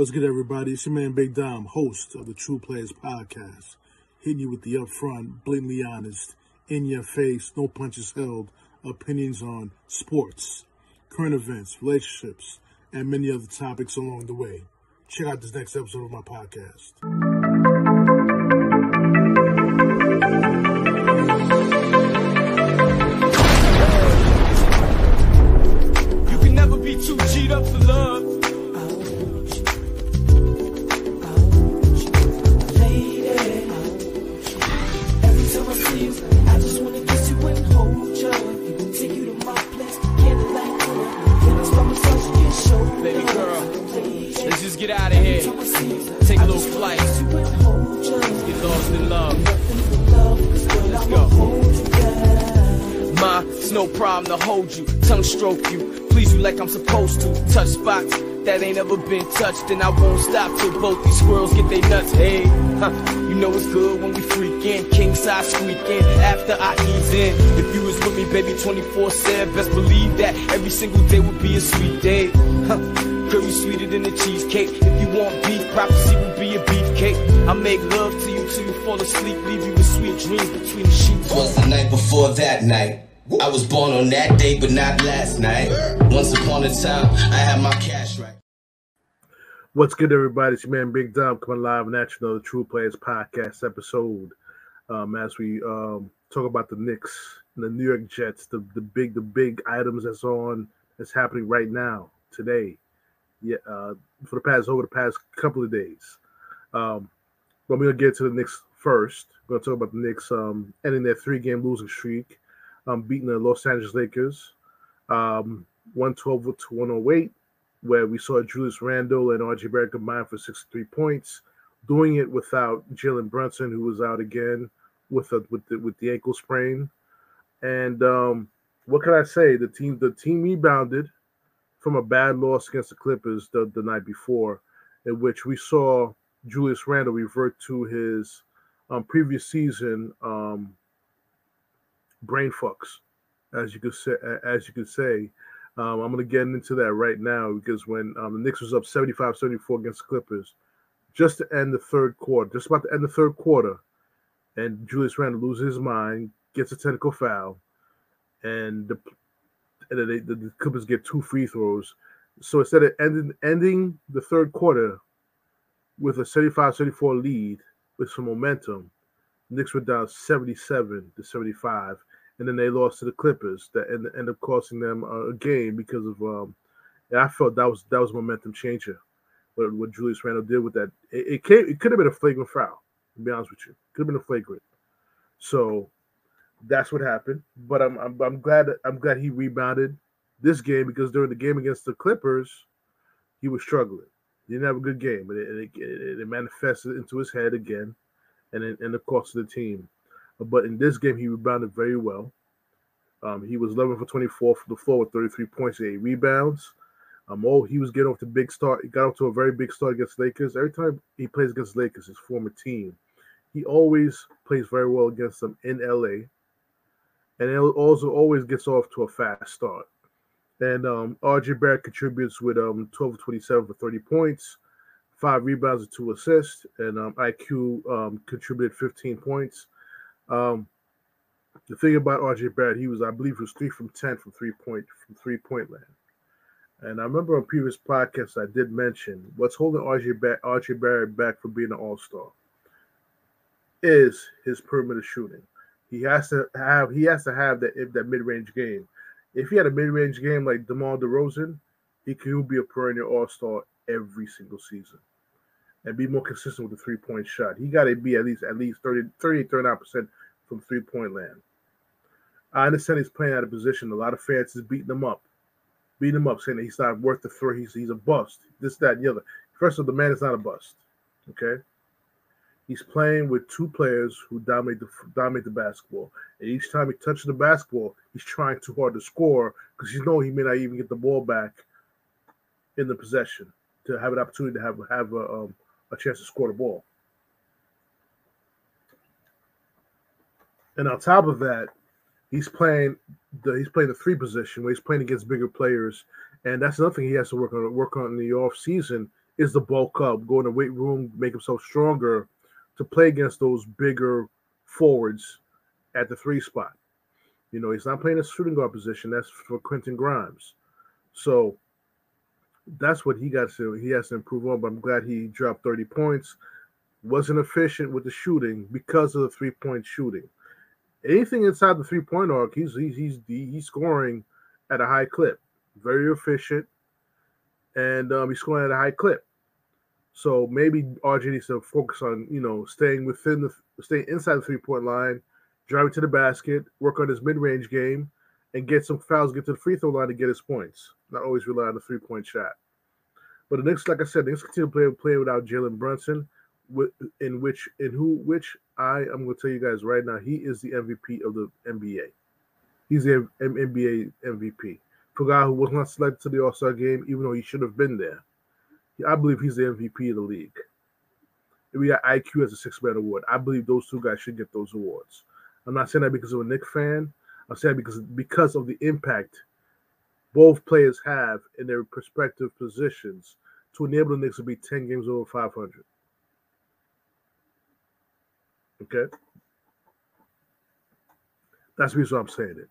What's good, everybody? It's your man Big Dom, host of the TruPlayaz Podcast, hitting you with the upfront, blatantly honest, in your face, no punches held opinions on sports, current events, relationships, and many other topics along the way. Check out this next episode of my podcast. No problem to hold you, tongue stroke you, please you like I'm supposed to. Touch spots that ain't ever been touched, and I won't stop till both these squirrels get their nuts. Hey, huh, you know it's good when we freaking, king size squeaking after I ease in. If you was with me, baby, 24 7, best believe that every single day would be a sweet day. Huh. You sweeter than a cheesecake. If you want beef, prophecy would be a beefcake. I make love to you till you fall asleep, leave you with sweet dreams between the sheets. was the night before that night. I was born on that day, but not last night. Once upon a time, I had my cash right. What's good, everybody? It's your man Big Dom coming live and at you another TruPlayaz Podcast episode. Um, as we um, talk about the Knicks and the New York Jets, the, the big the big items that's on that's happening right now today. Yeah, uh, for the past over the past couple of days. Um, but we're gonna get to the Knicks first. We're gonna talk about the Knicks um, ending their three game losing streak, um, beating the Los Angeles Lakers, um, 112 to 108 where we saw Julius Randle and RJ Barrett combine for 63 points, doing it without Jalen Brunson, who was out again with a, with the, with the ankle sprain. And um, what can I say? The team the team rebounded from a bad loss against the Clippers the, the night before, in which we saw Julius Randle revert to his um, previous season um, brain fucks, as you could say. As you could say, um, I'm going to get into that right now because when um, the Knicks was up 75 74 against the Clippers, just to end the third quarter, just about to end the third quarter, and Julius Randle loses his mind, gets a technical foul, and the, and the, the Clippers get two free throws. So instead of ending, ending the third quarter with a 75 74 lead with some momentum, Knicks were down 77 to 75 and then they lost to the Clippers that end, end up costing them a, game because of um I felt that was that was momentum changer. What, what Julius Randle did with that, it, it came it could have been a flagrant foul, to be honest with you. Could have been a flagrant. So that's what happened. But I'm I'm, I'm glad I'm glad he rebounded this game because during the game against the Clippers, he was struggling. He didn't have a good game, and it, it, it, manifested into his head again, and in, the cost the team. But in this game, he rebounded very well. Um, he was 11 for 24 from the floor with 33 points eight rebounds. Um, oh, he was getting off the big start. He got off to a very big start against Lakers. Every time he plays against Lakers, his former team, he always plays very well against them in LA. And it also always gets off to a fast start. And um, RJ Barrett contributes with um, 12 of 27 for 30 points, five rebounds and two assists. And um, IQ um, contributed 15 points. Um, the thing about RJ Barrett, he was, I believe, he was three from ten from three point from three point land. And I remember on previous podcasts I did mention what's holding RJ back, RJ Barrett back from being an All Star is his perimeter shooting. He has to have he has to have that that mid range game. If he had a mid range game like DeMar DeRozan, he could be a perennial All Star every single season and be more consistent with the three point shot. He got to be at least at least 30, 30 39 percent from three point land. I understand he's playing out of position. A lot of fans is beating him up, beating him up, saying that he's not worth the three. He's he's a bust. This, that, and the other. First of all, the man is not a bust. Okay, he's playing with two players who dominate the dominate the basketball, and each time he touches the basketball, he's trying too hard to score because you know he may not even get the ball back in the possession to have an opportunity to have have a, um, a chance to score the ball. And on top of that, he's playing the he's playing the three position where he's playing against bigger players, and that's another thing he has to work on work on in the off season is the bulk up, go in the weight room, make himself stronger to play against those bigger forwards at the three spot. You know, he's not playing a shooting guard position. That's for Quentin Grimes. So that's what he got to he has to improve on. But I'm glad he dropped 30 points. Wasn't efficient with the shooting because of the three point shooting. Anything inside the three point arc, he's he's he's he's scoring at a high clip. Very efficient, and um, he's scoring at a high clip. So maybe RJ needs to focus on you know staying within the staying inside the three point line, driving to the basket, work on his mid range game, and get some fouls, get to the free throw line to get his points. Not always rely on the three point shot. But the Knicks, like I said, the Knicks continue to play play without Jalen Brunson, in which in who which I am going to tell you guys right now, he is the MVP of the NBA. He's the NBA MVP for a guy who was not selected to the All Star game, even though he should have been there. I believe he's the MVP of the league. we got IQ as a six man award. I believe those two guys should get those awards. I'm not saying that because of a Knick fan. I'm saying because because of the impact both players have in their respective positions to enable the Knicks to be 10 games over 500. Okay? That's the reason I'm saying it.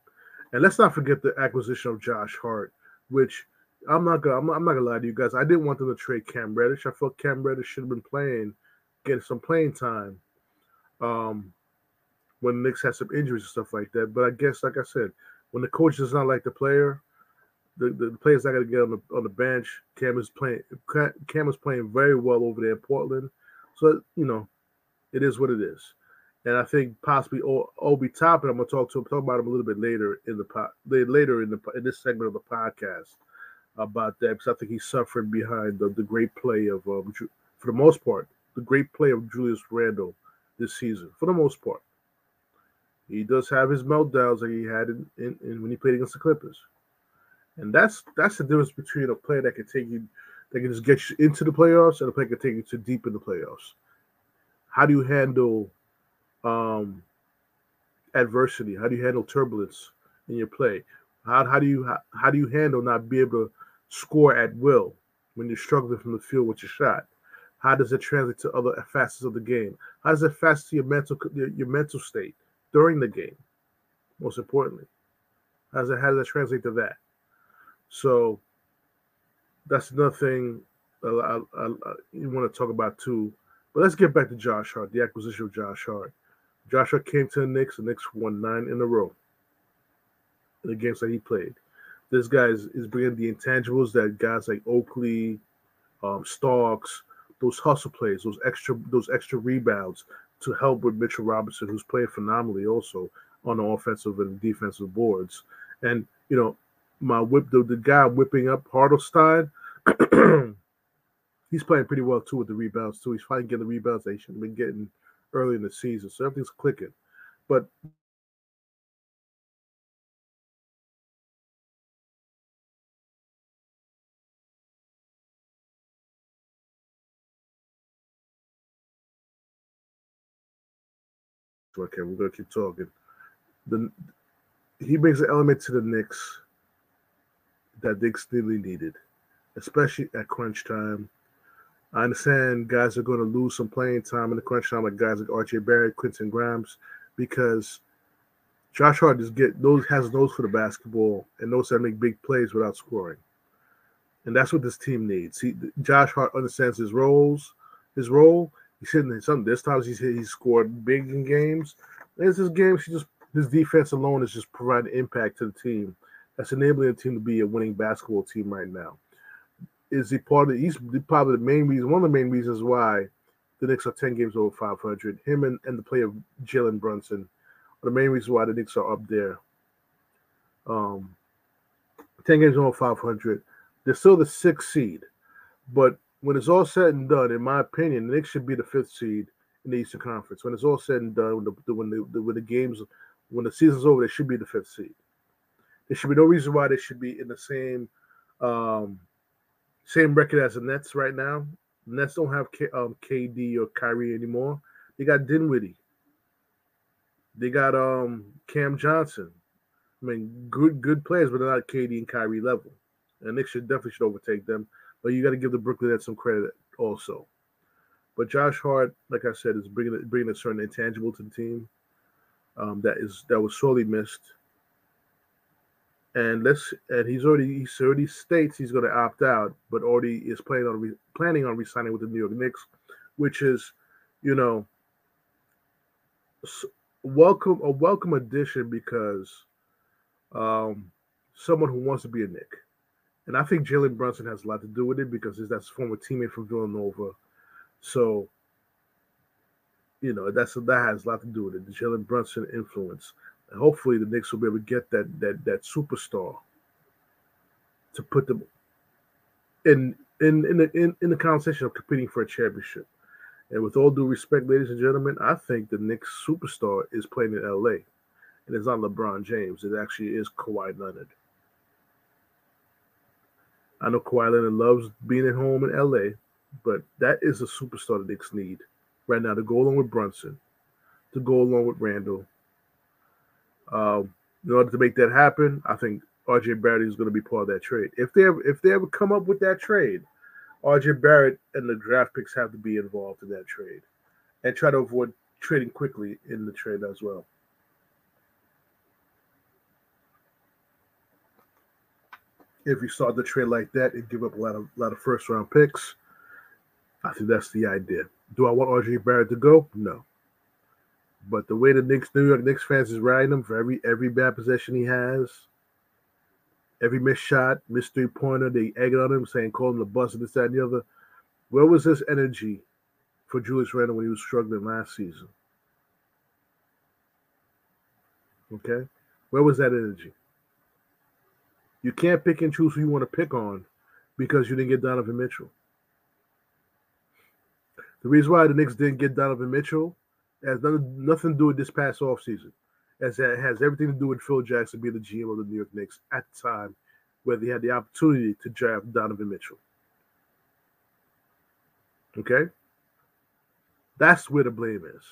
And let's not forget the acquisition of Josh Hart, which I'm not gonna I'm not, I'm not, gonna lie to you guys. I didn't want them to trade Cam Reddish. I felt Cam Reddish should have been playing, getting some playing time. Um, when the Knicks had some injuries and stuff like that. But I guess, like I said, when the coach does not like the player, the, the players not going to get on the on the bench. Cam is playing. Cam is playing very well over there in Portland. So you know, it is what it is. And I think possibly Obi Toppin, I'm gonna talk to him, talk about him a little bit later in the pod, later in the in this segment of the podcast about that because I think he's suffering behind the, the great play of um, for the most part the great play of Julius Randle this season for the most part. He does have his meltdowns that he had in, in, in when he played against the Clippers. And that's that's the difference between a player that can take you, that can just get you into the playoffs, and a player that can take you to deep in the playoffs. How do you handle um, adversity? How do you handle turbulence in your play? How, how do you how, how do you handle not be able to score at will when you're struggling from the field with your shot? How does it translate to other facets of the game? How does it to your mental your, your mental state during the game? Most importantly, how does it how does it translate to that? So that's another thing I, I, I, you want to talk about too. But let's get back to Josh Hart, the acquisition of Josh Hart. Josh Hart came to the Knicks. The Knicks won nine in a row in the games that he played. This guy is, is bringing the intangibles that guys like Oakley, um, Starks, those hustle plays, those extra those extra rebounds to help with Mitchell Robinson, who's playing phenomenally also on the offensive and defensive boards. And you know, my whip the, the guy whipping up Hartenstein, he's playing pretty well too with the rebounds too. He's finally getting the rebounds that he should have been getting early in the season. So everything's clicking. But okay, we're gonna keep talking. The he brings an element to the Knicks that Knicks really needed, especially at crunch time. I understand guys are going to lose some playing time in the crunch time, like guys like RJ Barrett, Quentin Grimes, because Josh Hart just get those has nose for the basketball and knows how to make big plays without scoring. And that's what this team needs. He, Josh Hart understands his roles, his role. He's hitting some this times he's hit, he's scored big in games. There's his games, he just his defense alone is just providing impact to the team that's enabling the team to be a winning basketball team right now. Is he part of? He's probably the main reason. One of the main reasons why the Knicks are ten games over 500. Him and, and the player Jalen Brunson are the main reason why the Knicks are up there. Um, ten games over 500. They're still the sixth seed, but when it's all said and done, in my opinion, the Knicks should be the fifth seed in the Eastern Conference. When it's all said and done, when the when the, when the games when the season's over, they should be the fifth seed. There should be no reason why they should be in the same um, same record as the Nets right now. The Nets don't have K, um, KD or Kyrie anymore. They got Dinwiddie. They got um, Cam Johnson. I mean, good good players, but they're not KD and Kyrie level. And they should definitely should overtake them. but you got to give the Brooklyn Nets some credit also. But Josh Hart, like I said, is bringing bringing a certain intangible to the team um, that is that was sorely missed. And let's and he's already he's already states he's going to opt out, but already is planning on re, planning on resigning with the New York Knicks, which is, you know, welcome a welcome addition because um, someone who wants to be a Knick, And I think Jalen Brunson has a lot to do with it because that's a former teammate from Villanova. So, you know, that's that has a lot to do with it. The Jalen Brunson influence. And hopefully the Knicks will be able to get that that that superstar to put them in in in the in, in the conversation of competing for a championship. And with all due respect, ladies and gentlemen, I think the Knicks superstar is playing in LA. And it's not LeBron James. It actually is Kawhi Leonard. I know Kawhi Leonard loves being at home in LA, but that is a superstar the Knicks need right now to go along with Brunson, to go along with Randle. Um, in order to make that happen, I think RJ Barrett is going to be part of that trade. If they ever, if they ever come up with that trade, RJ Barrett and the draft picks have to be involved in that trade, and try to avoid trading Quickley in the trade as well. If you start the trade like that and give up a lot of lot of first round picks, I think that's the idea. Do I want RJ Barrett to go? No. But the way the Knicks, New York Knicks fans is riding him for every every bad possession he has, every missed shot, missed three pointer, they egg on him, saying call him the bust and this, that, and the other. Where was this energy for Julius Randle when he was struggling last season? Okay. Where was that energy? You can't pick and choose who you want to pick on because you didn't get Donovan Mitchell. The reason why the Knicks didn't get Donovan Mitchell has nothing, nothing to do with this past offseason. As it has everything to do with Phil Jackson being the GM of the New York Knicks at the time where they had the opportunity to draft Donovan Mitchell. Okay? That's where the blame is.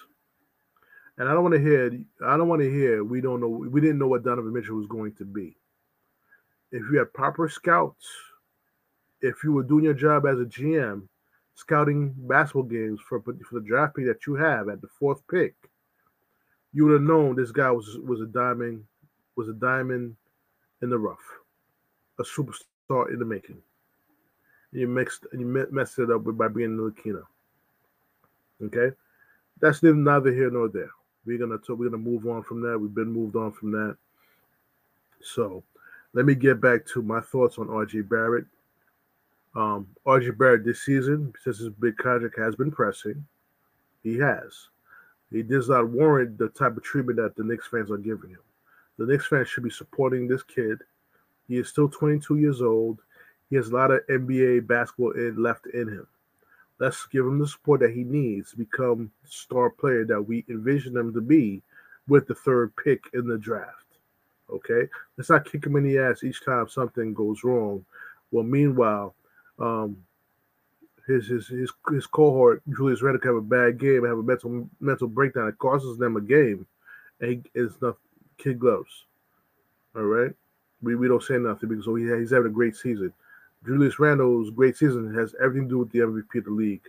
And I don't want to hear I don't want to hear we don't know we didn't know what Donovan Mitchell was going to be. If you had proper scouts, if you were doing your job as a GM, scouting basketball games for, for the draft pick that you have at the fourth pick, you would have known this guy was was a diamond was a diamond in the rough, a superstar in the making. You mixed you messed it up with by being a Latino. Okay, that's neither here nor there. We're gonna talk, we're gonna move on from that. We've been moved on from that. So, let me get back to my thoughts on RJ Barrett. Um, RJ Barrett this season, since his big contract has been pressing, he has. He does not warrant the type of treatment that the Knicks fans are giving him. The Knicks fans should be supporting this kid. He is still 22 years old. He has a lot of NBA basketball in, left in him. Let's give him the support that he needs to become the star player that we envision him to be with the third pick in the draft. Okay? Let's not kick him in the ass each time something goes wrong. Well, meanwhile, um, his his his his cohort Julius Randle have a bad game have a mental mental breakdown. It causes them a game, and it's not kid gloves. All right, we we don't say nothing because he, he's having a great season. Julius Randle's great season has everything to do with the MVP of the league.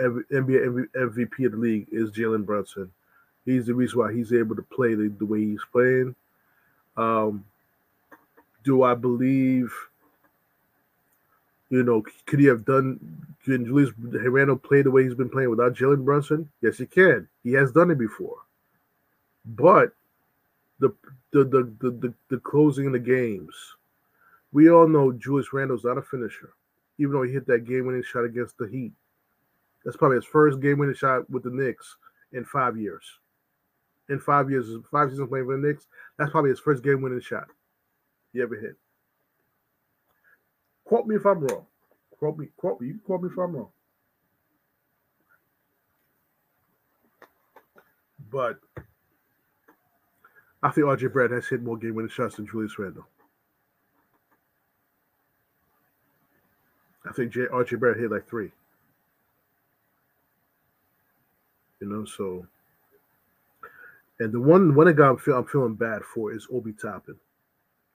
Every, NBA MVP of the league is Jalen Brunson. He's the reason why he's able to play the, the way he's playing. Um, do I believe? You know, could he have done? Can Julius Randle play the way he's been playing without Jalen Brunson? Yes, he can. He has done it before. But the the the the, the, the closing of the games, we all know Julius Randle's not a finisher, even though he hit that game-winning shot against the Heat. That's probably his first game-winning shot with the Knicks in five years. In five years, five seasons playing for the Knicks, that's probably his first game-winning shot he ever hit. Quote me if I'm wrong. Quote me. Quote me. You quote me if I'm wrong. But I think RJ Barrett has hit more game winning shots than Julius Randle. I think J- RJ Barrett hit like three. You know, so and the one one guy I'm, feel, I'm feeling bad for is Obi Toppin.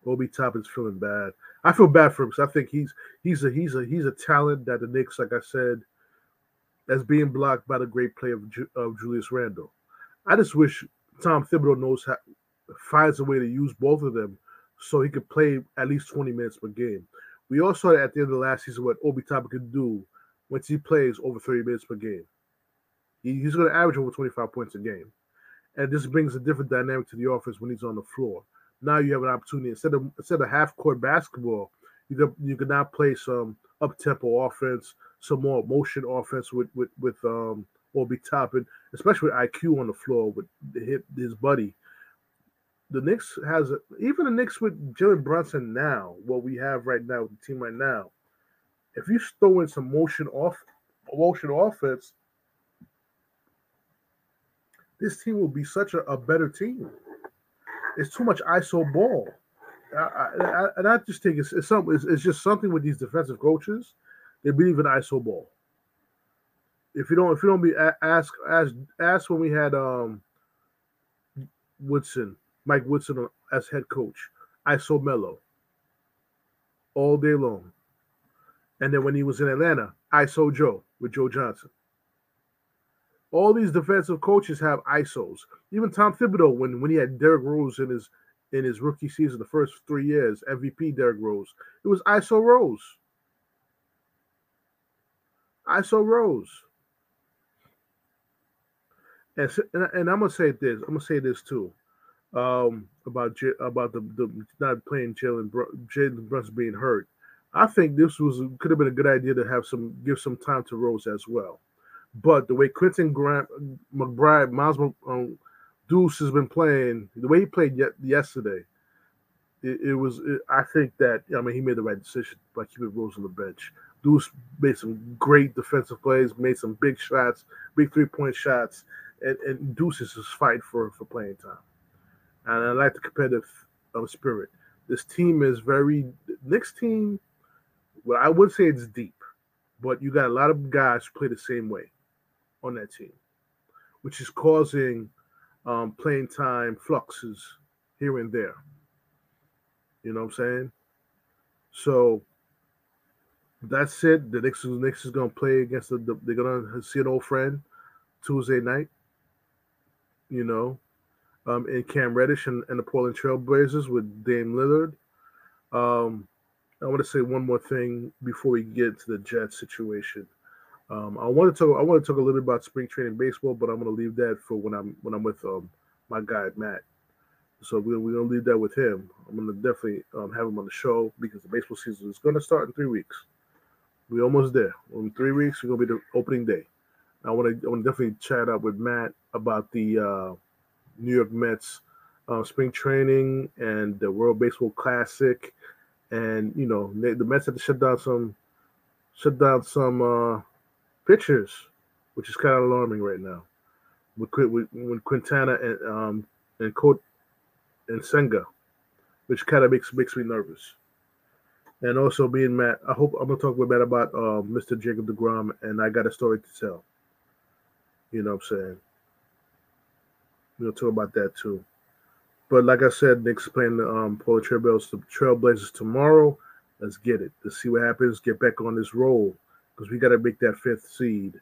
Obi Toppin's feeling bad. I feel bad for him because I think he's he's a he's a he's a talent that the Knicks, like I said, as being blocked by the great play of, Ju- of Julius Randle. I just wish Tom Thibodeau knows how finds a way to use both of them so he could play at least 20 minutes per game. We all saw at the end of the last season what Obi Toppin could do once he plays over 30 minutes per game. He, he's going to average over 25 points a game. And this brings a different dynamic to the offense when he's on the floor. Now you have an opportunity instead of instead of half court basketball, you can you can now play some up tempo offense, some more motion offense with with with um Obi Toppin, especially with IQ on the floor with his buddy. The Knicks has even the Knicks with Jalen Brunson now, what we have right now with the team right now. If you throw in some motion off motion offense, this team will be such a, a better team. It's too much ISO ball. I, I, I, and I just think it's, it's something. It's, it's just something with these defensive coaches. They believe in ISO ball. If you don't, if you don't be ask, ask, ask when we had um Woodson, Mike Woodson as head coach, ISO Melo all day long. And then when he was in Atlanta, ISO Joe with Joe Johnson. All these defensive coaches have ISOs. Even Tom Thibodeau, when, when he had Derrick Rose in his in his rookie season, the first three years, MVP Derrick Rose, it was ISO Rose. ISO Rose. And, and, I'm gonna say this. I'm gonna say this too, um, about about the, the not playing Jalen Jalen Brunson being hurt. I think this was could have been a good idea to have some give some time to Rose as well. But the way Quentin Grant, McBride, Miles um, Deuce has been playing, the way he played yet yesterday, it, it was. It, I think that I mean he made the right decision by keeping Rose on the bench. Deuce made some great defensive plays, made some big shots, big three point shots, and, and Deuce is just fighting for for playing time. And I like the competitive um, spirit. This team is very Knicks team. Well, I would say it's deep, but you got a lot of guys who play the same way on that team, which is causing um, playing time fluxes here and there. You know what I'm saying? So that's it. The Knicks, the Knicks is going to play against the, the. They're going to see an old friend Tuesday night. You know, um, in Cam Reddish and, and the Portland Trailblazers with Dame Lillard. Um, I want to say one more thing before we get to the Jets situation. Um, I want to talk. I want to talk a little bit about spring training baseball, but I'm going to leave that for when I'm when I'm with um, my guy Matt. So we're, we're going to leave that with him. I'm going to definitely um, have him on the show because the baseball season is going to start in three weeks. We're almost there. In three weeks, we're going to be the opening day. I want to I want to definitely chat up with Matt about the uh, New York Mets uh, spring training and the World Baseball Classic, and you know the Mets had to shut down some shut down some uh, pitchers, which is kind of alarming right now. With, Quintana and um, and Cote and Senga, which kind of makes makes me nervous. And also being Matt, I hope I'm gonna talk with Matt about uh, Mr. Jacob Degrom, and I got a story to tell. You know what I'm saying? We'll talk about that too. But like I said, Knicks playing the um, Portland Trailblazers, Trailblazers tomorrow. Let's get it. Let's see what happens. Get back on this roll because we got to make that fifth seed.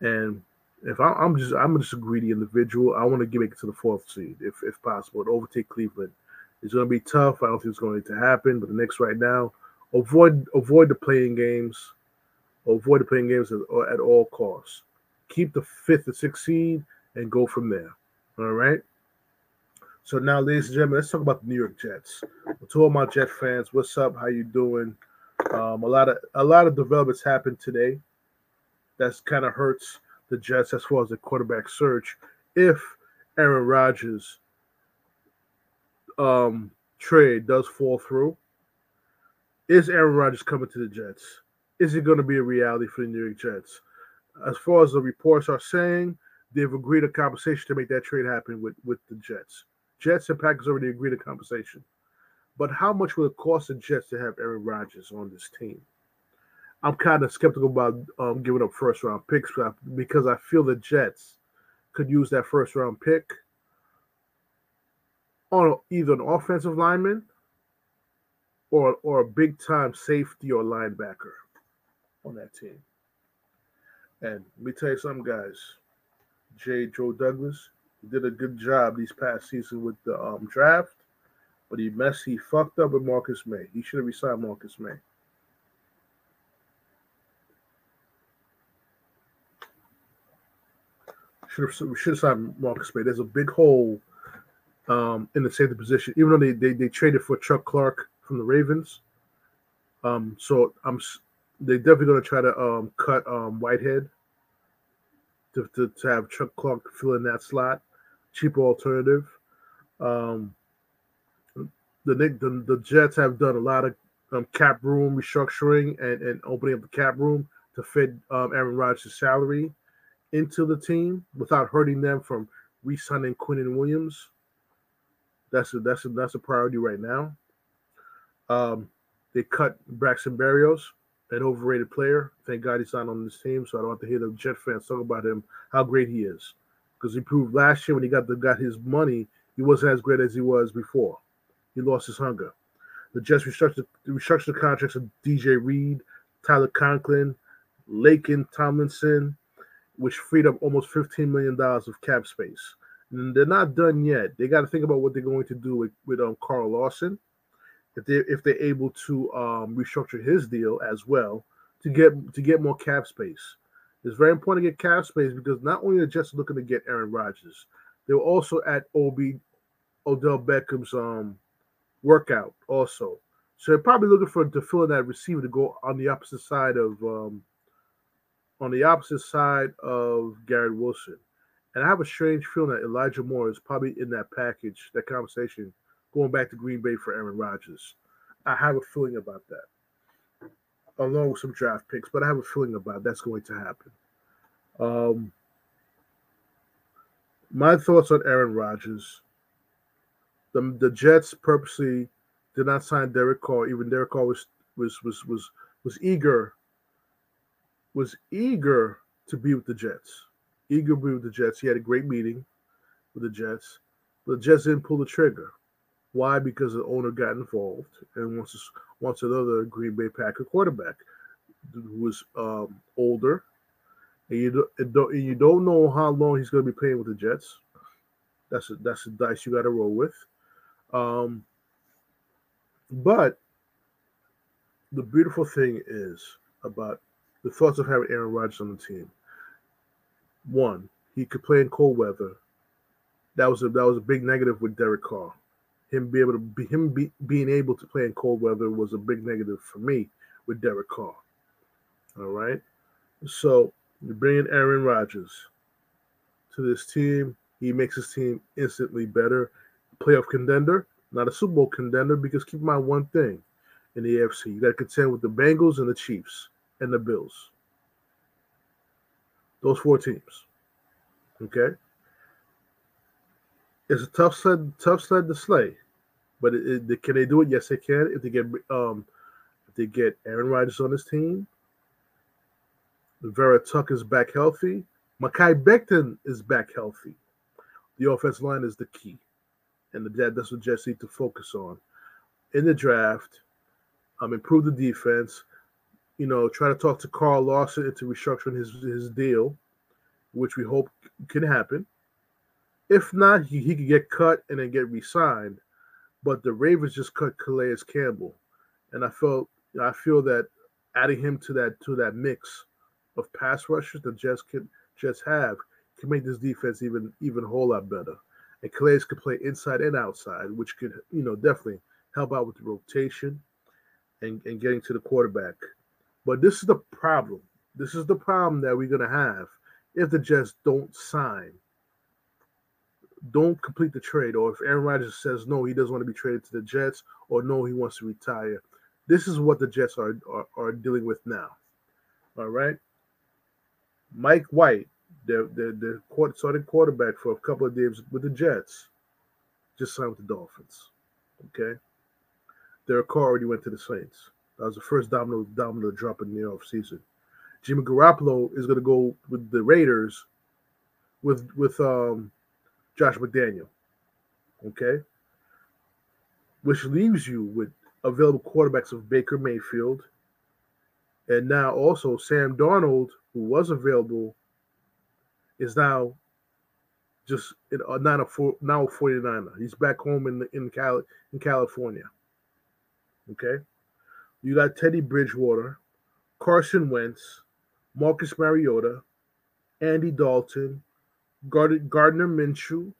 And if I, I'm just, I'm just a greedy individual. I want to get it to the fourth seed if, if possible, and overtake Cleveland. It's going to be tough. I don't think it's going to happen. But the Knicks right now, avoid avoid the playing games, avoid the playing games at, at all costs. Keep the fifth and sixth seed and go from there. All right. So now, ladies and gentlemen, let's talk about the New York Jets. To all my Jet fans, what's up? How you doing? Um, a lot of a lot of developments happened today. That's kind of hurts the Jets as far as the quarterback search. If Aaron Rodgers um, trade does fall through, is Aaron Rodgers coming to the Jets? Is it going to be a reality for the New York Jets? As far as the reports are saying, they've agreed a compensation to make that trade happen with, with the Jets. Jets and Packers already agreed a compensation. But how much will it cost the Jets to have Aaron Rodgers on this team? I'm kind of skeptical about um, giving up first round picks because I feel the Jets could use that first round pick on either an offensive lineman or or a big time safety or linebacker on that team. And let me tell you something, guys. J. Joe Douglas did a good job these past season with the um, draft, but he messed, he fucked up with Marcus Maye. He should have resigned Marcus Maye. Should have should have signed Marcus Maye. There's a big hole um, in the safety position, even though they, they they traded for Chuck Clark from the Ravens. Um, so I'm they definitely going to try to um, cut um, Whitehead to, to, to have Chuck Clark fill in that slot, cheaper alternative. Um, the, the the Jets have done a lot of um, cap room restructuring and, and opening up the cap room to fit um, Aaron Rodgers' salary into the team without hurting them from re-signing Quinn Williams. That's a that's a that's a priority right now. Um, they cut Braxton Berrios, an overrated player. Thank God he's not on this team, so I don't have to hear the Jet fans talk about him how great he is. Because he proved last year when he got the got his money, he wasn't as great as he was before. He lost his hunger. The Jets restructured restructured the contracts of DJ Reed, Tyler Conklin, Laken Tomlinson, which freed up almost $15 million of cap space. And they're not done yet. They got to think about what they're going to do with, with um, Carl Lawson if they if they're able to um, restructure his deal as well to get to get more cap space. It's very important to get cap space because not only are Jets looking to get Aaron Rodgers, they were also at OB Odell Beckham's um, workout also. So they're probably looking for to fill in that receiver to go on the opposite side of um, on the opposite side of Garrett Wilson. And I have a strange feeling that Elijah Moore is probably in that package, that conversation, going back to Green Bay for Aaron Rodgers. I have a feeling about that, along with some draft picks, but I have a feeling about that's going to happen. Um, my thoughts on Aaron Rodgers. The, the Jets purposely did not sign Derek Carr. Even Derek Carr was was was was was eager was eager to be with the Jets. Eager to be with the Jets. He had a great meeting with the Jets. But the Jets didn't pull the trigger. Why? Because the owner got involved and wants wants another Green Bay Packer quarterback who was um, older, and you don't, and you don't know how long he's going to be playing with the Jets. That's a that's a dice you got to roll with. Um, but the beautiful thing is about the thoughts of having Aaron Rodgers on the team. One, he could play in cold weather. That was a that was a big negative with Derek Carr. Him be able to be him be, being able to play in cold weather was a big negative for me with Derek Carr. All right, so you bring in Aaron Rodgers to this team. He makes his team instantly better. Playoff contender, not a Super Bowl contender, because keep in mind one thing in the AFC, you got to contend with the Bengals and the Chiefs and the Bills. Those four teams. Okay. It's a tough sled, tough sled to slay, but it, it, can they do it? Yes, they can. If they get um, if they get Aaron Rodgers on this team, Vera Tuck is back healthy. Mekhi Becton is back healthy. The offense line is the key, and the that's what Jets need to focus on in the draft. Um, improve the defense. You know, try to talk to Carl Lawson into restructuring his his deal, which we hope can happen. If not, he, he could get cut and then get re-signed. But the Ravens just cut Calais Campbell, and I felt I feel that adding him to that to that mix of pass rushers the Jets can Jets have can make this defense even even a whole lot better. And Calais could play inside and outside, which could you know definitely help out with the rotation and, and getting to the quarterback. But this is the problem. This is the problem that we're gonna have if the Jets don't sign don't complete the trade, or if Aaron Rodgers says no, he doesn't want to be traded to the Jets, or no, he wants to retire. This is what the Jets are are, are dealing with now. All right. Mike White, the the the quarter, starting quarterback for a couple of games with the Jets, just signed with the Dolphins. Okay. Derek Carr already went to the Saints. That was the first domino domino drop in the offseason. Jimmy Garoppolo is going to go with the Raiders with with um Josh McDaniel. Okay. Which leaves you with available quarterbacks of Baker Mayfield, and now also Sam Darnold, who was available, is now just uh, not a four, now a 49er. He's back home in in Cali, in California. Okay, you got Teddy Bridgewater, Carson Wentz, Marcus Mariota, Andy Dalton, Gardner, Gardner Minshew,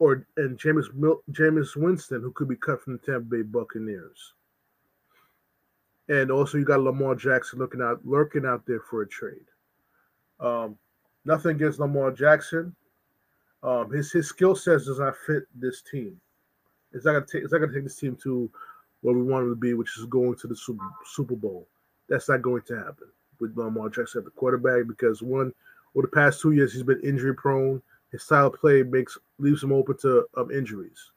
or and Jameis Mil- Jameis Winston, who could be cut from the Tampa Bay Buccaneers. And also, you got Lamar Jackson looking out, lurking out there for a trade. Um, nothing against Lamar Jackson. Um, his his skill sets does not fit this team. It's not gonna take. It's not gonna take this team to where we want it to be, which is going to the Super, Super Bowl. That's not going to happen with Lamar Jackson at the quarterback because one, over the past two years, he's been injury prone. His style of play makes leaves him open to um, injuries.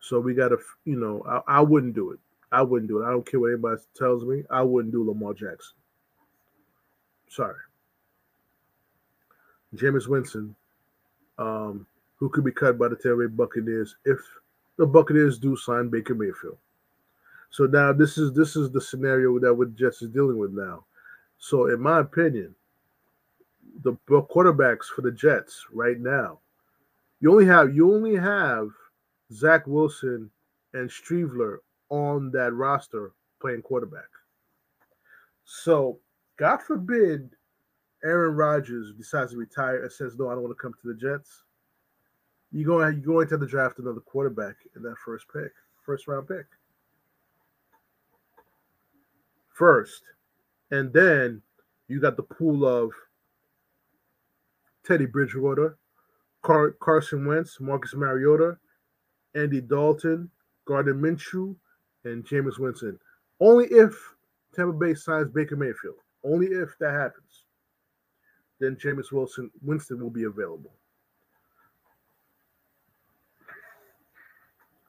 So we got to, you know, I, I wouldn't do it. I wouldn't do it. I don't care what anybody tells me. I wouldn't do Lamar Jackson. Sorry. Jameis Winston, um, who could be cut by the Tampa Bay Buccaneers if the Buccaneers do sign Baker Mayfield. So now this is this is the scenario that what Jets is dealing with now. So in my opinion, the quarterbacks for the Jets right now, you only have you only have Zach Wilson and Streveler on that roster playing quarterback. So God forbid Aaron Rodgers decides to retire and says, No, I don't want to come to the Jets. You go going, you're going to the draft another quarterback in that first pick, first round pick. First. And then you got the pool of Teddy Bridgewater, Car- Carson Wentz, Marcus Mariota, Andy Dalton, Gardner Minshew, and Jameis Winston. Only if Tampa Bay signs Baker Mayfield. Only if that happens. Then Jameis Wilson Winston will be available.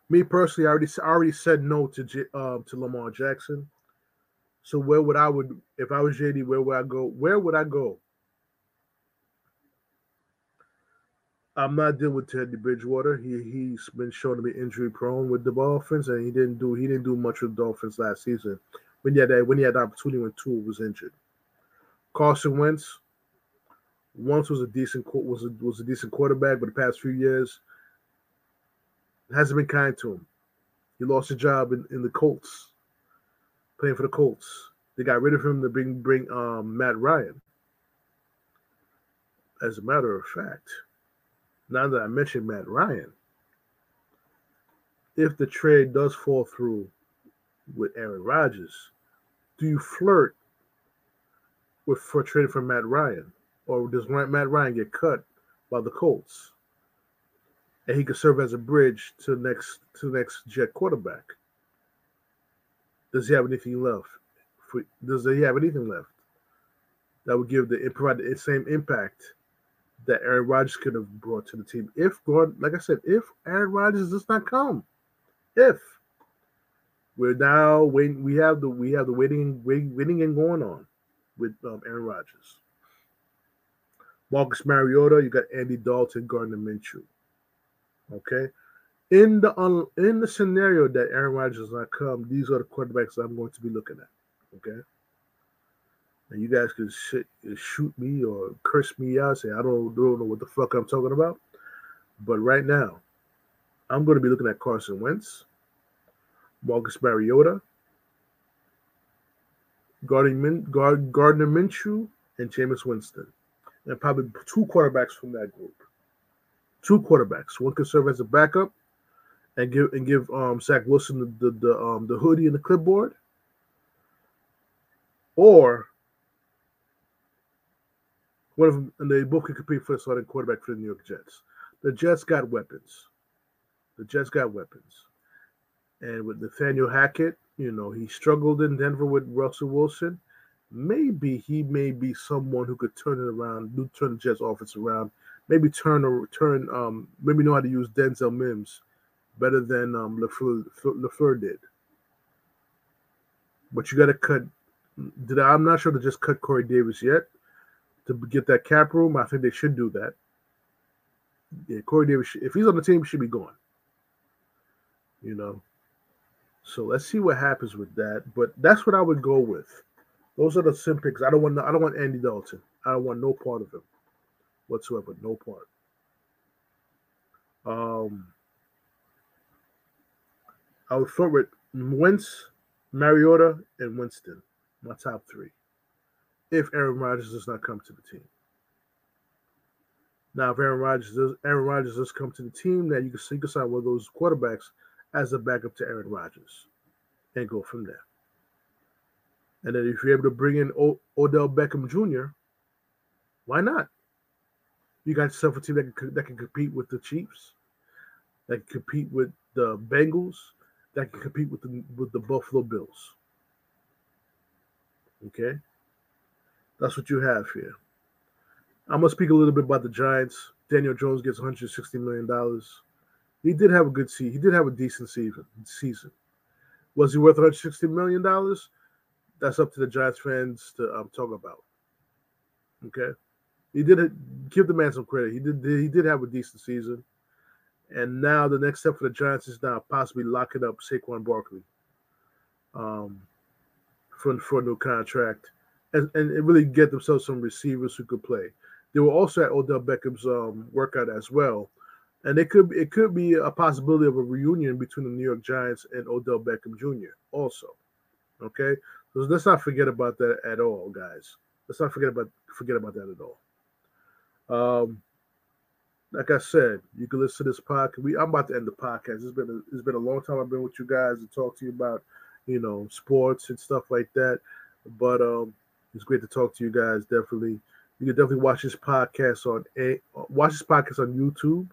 Me personally, I already I already said no to uh, to Lamar Jackson. So where would I would if I was JD? Where would I go? Where would I go? I'm not dealing with Teddy Bridgewater. He he's been shown to be injury prone with the Dolphins, and he didn't do he didn't do much with Dolphins last season when he had that when he had the opportunity when Tua was injured. Carson Wentz once was a decent was a, was a decent quarterback, but the past few years hasn't been kind to him. He lost his job in, in the Colts, playing for the Colts. They got rid of him to bring bring um, Matt Ryan. As a matter of fact, now that I mentioned Matt Ryan, if the trade does fall through with Aaron Rodgers, do you flirt with for trading for Matt Ryan, or does Matt Ryan get cut by the Colts, and he could serve as a bridge to next to next Jet quarterback? Does he have anything left? Does he have anything left that would give the provide the same impact that Aaron Rodgers could have brought to the team if God, like I said, if Aaron Rodgers does not come, if we're now waiting, we have the we have the waiting waiting, waiting and going on with um, Aaron Rodgers, Marcus Mariota, you got Andy Dalton, Gardner Minshew. Okay, in the um, in the scenario that Aaron Rodgers does not come, these are the quarterbacks I'm going to be looking at. Okay and you guys can shoot me or curse me out, say I don't, don't know what the fuck I'm talking about. But right now, I'm going to be looking at Carson Wentz, Marcus Mariota, Gardner, Gardner Minshew, and Jameis Winston, and probably two quarterbacks from that group. Two quarterbacks. One could serve as a backup, and give and give um, Zach Wilson the the, the um the hoodie and the clipboard, or one of them, and they both could compete for the starting quarterback for the New York Jets. The Jets got weapons. The Jets got weapons. And with Nathaniel Hackett, you know, he struggled in Denver with Russell Wilson. Maybe he may be someone who could turn it around, do turn the Jets offense around. Maybe turn or turn, um, maybe know how to use Denzel Mims better than um, Lafleur, did. But you got to cut. Did I, I'm not sure to just cut Corey Davis yet to get that cap room. I think they should do that. Yeah, Corey Davis, if he's on the team, should be gone. You know, So let's see what happens with that. But that's what I would go with. Those are the sim picks. I don't want. I don't want Andy Dalton. I don't want no part of him whatsoever. No part. Um, I would with Wentz, Mariota, and Winston. My top three. If Aaron Rodgers does not come to the team. Now, if Aaron Rodgers does, Aaron Rodgers does come to the team, then you can, you can sign one of those quarterbacks as a backup to Aaron Rodgers, and go from there. And then if you're able to bring in o- Odell Beckham Jr., why not? You got yourself a team that can, that can compete with the Chiefs, that can compete with the Bengals, that can compete with the with the Buffalo Bills. Okay, that's what you have here. I'm gonna speak a little bit about the Giants. Daniel Jones gets 160 million dollars. He did have a good season. He did have a decent season. Season. Was he worth 160 million dollars? That's up to the Giants fans to um, talk about. Okay, he did give the man some credit. He did. He did have a decent season. And now the next step for the Giants is now possibly locking up Saquon Barkley um, for, for a new contract and, and really get themselves some receivers who could play. They were also at Odell Beckham's um, workout as well. And it could it could be a possibility of a reunion between the New York Giants and Odell Beckham Jr. also. Okay? Let's not forget about that at all, guys. Let's not forget about forget about that at all. Um, like I said, you can listen to this podcast. We I'm about to end the podcast. It's been a, it's been a long time I've been with you guys to talk to you about, you know, sports and stuff like that. But um, it's great to talk to you guys. Definitely, you can definitely watch this podcast on a watch this podcast on YouTube.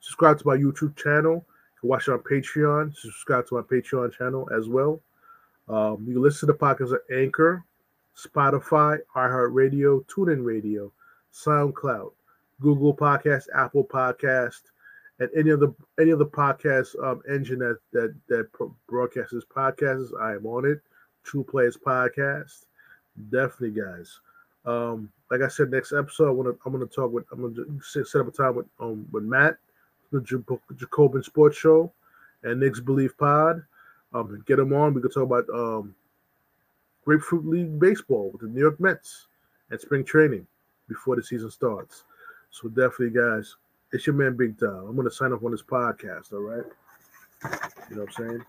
Subscribe to my YouTube channel. Watch it on Patreon. Subscribe to my Patreon channel as well. Um, you listen to the podcast on Anchor, Spotify, iHeartRadio, TuneIn Radio, SoundCloud. Google Podcast, Apple Podcast, and any other any other podcast um, engine that that that broadcasts podcasts. I am on it. TruPlayaz Podcast. Definitely, guys. Um, like I said, next episode, I want to I'm going to talk with I'm to set, up a time with um with Matt, the Jacobin Sports Show, and Nick's Belief Pod. Um, get them on. We can talk about um Grapefruit League baseball with the New York Mets and spring training before the season starts. So definitely, guys, it's your man Big Dom. I'm gonna sign up on this podcast, all right? You know what I'm saying?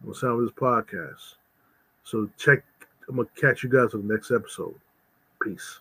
I'm gonna sign up on this podcast. So check. I'm gonna catch you guys on the next episode. Peace.